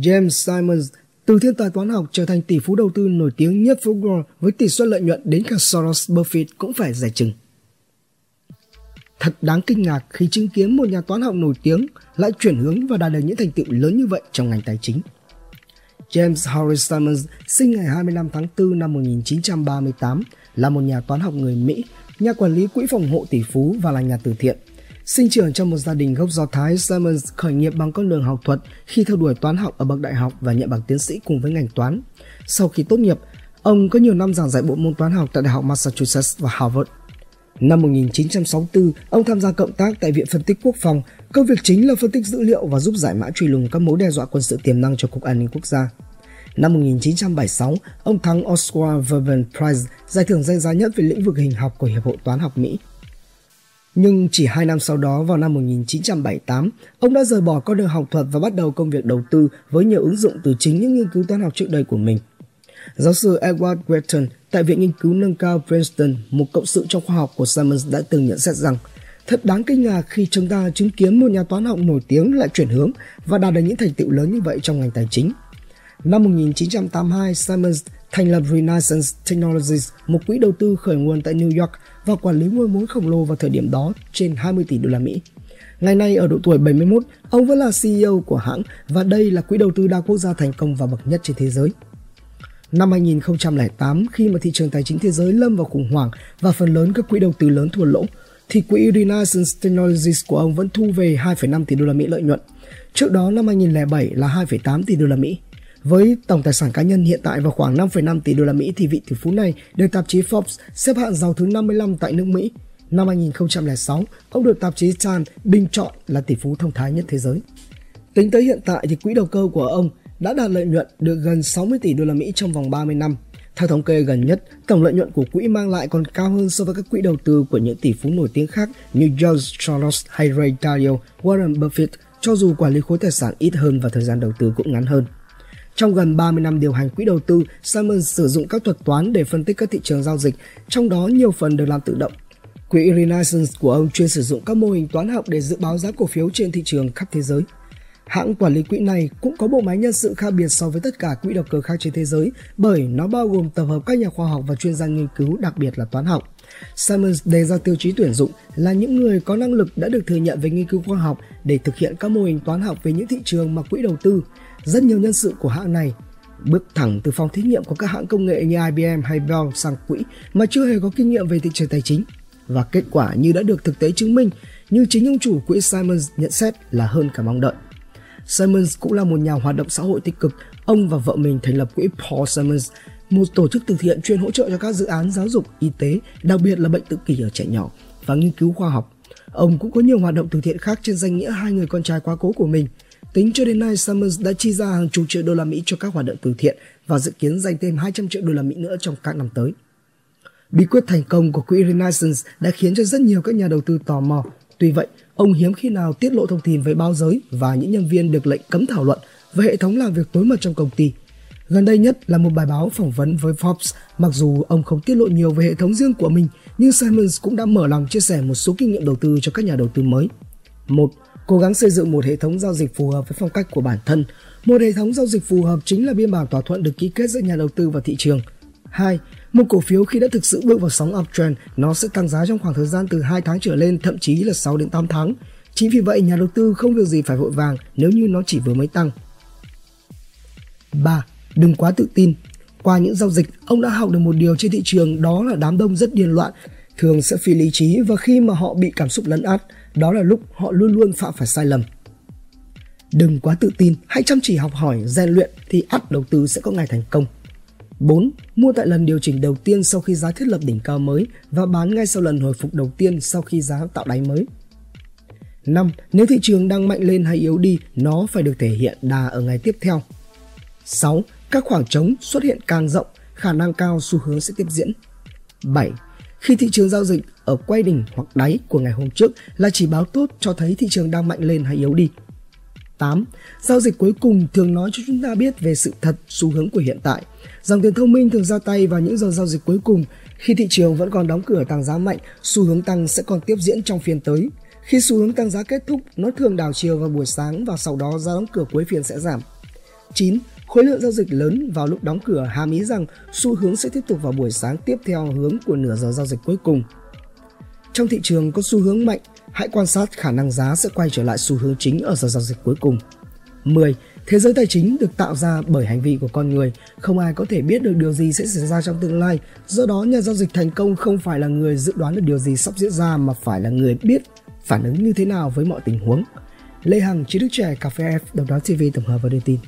James Simons từ thiên tài toán học trở thành tỷ phú đầu tư nổi tiếng nhất phố Wall với tỷ suất lợi nhuận đến cả Soros Buffett cũng phải giải chừng. Thật đáng kinh ngạc khi chứng kiến một nhà toán học nổi tiếng lại chuyển hướng và đạt được những thành tựu lớn như vậy trong ngành tài chính. James Horace Simons sinh ngày 25 tháng 4 năm 1938, là một nhà toán học người Mỹ, nhà quản lý quỹ phòng hộ tỷ phú và là nhà từ thiện. Sinh trưởng trong một gia đình gốc Do Thái, Simons khởi nghiệp bằng con đường học thuật khi theo đuổi toán học ở bậc đại học và nhận bằng tiến sĩ cùng với ngành toán. Sau khi tốt nghiệp, ông có nhiều năm giảng dạy bộ môn toán học tại Đại học Massachusetts và Harvard. Năm 1964, ông tham gia cộng tác tại Viện Phân tích Quốc phòng. Công việc chính là phân tích dữ liệu và giúp giải mã truy lùng các mối đe dọa quân sự tiềm năng cho Cục An ninh Quốc gia. Năm 1976, ông thắng Oscar Verben Prize, giải thưởng danh giá nhất về lĩnh vực hình học của Hiệp hội Toán học Mỹ. Nhưng chỉ hai năm sau đó, vào năm 1978, ông đã rời bỏ con đường học thuật và bắt đầu công việc đầu tư với nhiều ứng dụng từ chính những nghiên cứu toán học trước đây của mình. Giáo sư Edward Wharton tại Viện Nghiên cứu Nâng cao Princeton, một cộng sự trong khoa học của Simons đã từng nhận xét rằng Thật đáng kinh ngạc khi chúng ta chứng kiến một nhà toán học nổi tiếng lại chuyển hướng và đạt được những thành tựu lớn như vậy trong ngành tài chính. Năm 1982, Simons thành lập Renaissance Technologies, một quỹ đầu tư khởi nguồn tại New York và quản lý nguồn vốn khổng lồ vào thời điểm đó trên 20 tỷ đô la Mỹ. Ngày nay ở độ tuổi 71, ông vẫn là CEO của hãng và đây là quỹ đầu tư đa quốc gia thành công và bậc nhất trên thế giới. Năm 2008, khi mà thị trường tài chính thế giới lâm vào khủng hoảng và phần lớn các quỹ đầu tư lớn thua lỗ, thì quỹ Renaissance Technologies của ông vẫn thu về 2,5 tỷ đô la Mỹ lợi nhuận. Trước đó năm 2007 là 2,8 tỷ đô la Mỹ. Với tổng tài sản cá nhân hiện tại vào khoảng 5,5 tỷ đô la Mỹ thì vị tỷ phú này được tạp chí Forbes xếp hạng giàu thứ 55 tại nước Mỹ. Năm 2006, ông được tạp chí Time bình chọn là tỷ phú thông thái nhất thế giới. Tính tới hiện tại thì quỹ đầu cơ của ông đã đạt lợi nhuận được gần 60 tỷ đô la Mỹ trong vòng 30 năm. Theo thống kê gần nhất, tổng lợi nhuận của quỹ mang lại còn cao hơn so với các quỹ đầu tư của những tỷ phú nổi tiếng khác như George Soros hay Ray Dalio, Warren Buffett, cho dù quản lý khối tài sản ít hơn và thời gian đầu tư cũng ngắn hơn. Trong gần 30 năm điều hành quỹ đầu tư, Simon sử dụng các thuật toán để phân tích các thị trường giao dịch, trong đó nhiều phần được làm tự động. Quỹ Renaissance của ông chuyên sử dụng các mô hình toán học để dự báo giá cổ phiếu trên thị trường khắp thế giới. Hãng quản lý quỹ này cũng có bộ máy nhân sự khác biệt so với tất cả quỹ đầu cơ khác trên thế giới bởi nó bao gồm tập hợp các nhà khoa học và chuyên gia nghiên cứu đặc biệt là toán học. Simons đề ra tiêu chí tuyển dụng là những người có năng lực đã được thừa nhận về nghiên cứu khoa học để thực hiện các mô hình toán học về những thị trường mà quỹ đầu tư. Rất nhiều nhân sự của hãng này bước thẳng từ phòng thí nghiệm của các hãng công nghệ như IBM hay Bell sang quỹ mà chưa hề có kinh nghiệm về thị trường tài chính. Và kết quả như đã được thực tế chứng minh, như chính ông chủ quỹ Simons nhận xét là hơn cả mong đợi. Simons cũng là một nhà hoạt động xã hội tích cực. Ông và vợ mình thành lập quỹ Paul Simons, một tổ chức từ thiện chuyên hỗ trợ cho các dự án giáo dục, y tế, đặc biệt là bệnh tự kỷ ở trẻ nhỏ và nghiên cứu khoa học. Ông cũng có nhiều hoạt động từ thiện khác trên danh nghĩa hai người con trai quá cố của mình. Tính cho đến nay, Summers đã chi ra hàng chục triệu đô la Mỹ cho các hoạt động từ thiện và dự kiến dành thêm 200 triệu đô la Mỹ nữa trong các năm tới. Bí quyết thành công của quỹ Renaissance đã khiến cho rất nhiều các nhà đầu tư tò mò. Tuy vậy, ông hiếm khi nào tiết lộ thông tin với báo giới và những nhân viên được lệnh cấm thảo luận về hệ thống làm việc tối mật trong công ty. Gần đây nhất là một bài báo phỏng vấn với Forbes, mặc dù ông không tiết lộ nhiều về hệ thống riêng của mình, nhưng Simons cũng đã mở lòng chia sẻ một số kinh nghiệm đầu tư cho các nhà đầu tư mới. Một, Cố gắng xây dựng một hệ thống giao dịch phù hợp với phong cách của bản thân. Một hệ thống giao dịch phù hợp chính là biên bản thỏa thuận được ký kết giữa nhà đầu tư và thị trường. 2. Một cổ phiếu khi đã thực sự bước vào sóng uptrend, nó sẽ tăng giá trong khoảng thời gian từ 2 tháng trở lên, thậm chí là 6 đến 8 tháng. Chính vì vậy, nhà đầu tư không việc gì phải vội vàng nếu như nó chỉ vừa mới tăng. 3. Đừng quá tự tin. Qua những giao dịch, ông đã học được một điều trên thị trường đó là đám đông rất điên loạn, thường sẽ phi lý trí và khi mà họ bị cảm xúc lấn át, đó là lúc họ luôn luôn phạm phải sai lầm. Đừng quá tự tin, hãy chăm chỉ học hỏi, rèn luyện thì ắt đầu tư sẽ có ngày thành công. 4. Mua tại lần điều chỉnh đầu tiên sau khi giá thiết lập đỉnh cao mới và bán ngay sau lần hồi phục đầu tiên sau khi giá tạo đáy mới. 5. Nếu thị trường đang mạnh lên hay yếu đi, nó phải được thể hiện đà ở ngày tiếp theo. 6. Các khoảng trống xuất hiện càng rộng, khả năng cao xu hướng sẽ tiếp diễn. 7. Khi thị trường giao dịch ở quay đỉnh hoặc đáy của ngày hôm trước là chỉ báo tốt cho thấy thị trường đang mạnh lên hay yếu đi. 8. Giao dịch cuối cùng thường nói cho chúng ta biết về sự thật, xu hướng của hiện tại. Dòng tiền thông minh thường ra tay vào những giờ giao dịch cuối cùng. Khi thị trường vẫn còn đóng cửa tăng giá mạnh, xu hướng tăng sẽ còn tiếp diễn trong phiên tới. Khi xu hướng tăng giá kết thúc, nó thường đảo chiều vào buổi sáng và sau đó giá đóng cửa cuối phiên sẽ giảm. 9. Khối lượng giao dịch lớn vào lúc đóng cửa hàm ý rằng xu hướng sẽ tiếp tục vào buổi sáng tiếp theo hướng của nửa giờ giao dịch cuối cùng. Trong thị trường có xu hướng mạnh, hãy quan sát khả năng giá sẽ quay trở lại xu hướng chính ở giờ giao dịch cuối cùng. 10. Thế giới tài chính được tạo ra bởi hành vi của con người, không ai có thể biết được điều gì sẽ xảy ra trong tương lai. Do đó, nhà giao dịch thành công không phải là người dự đoán được điều gì sắp diễn ra mà phải là người biết phản ứng như thế nào với mọi tình huống. Lê Hằng, trí thức trẻ, Cà phê F, đồng đáo TV tổng hợp và đưa tin.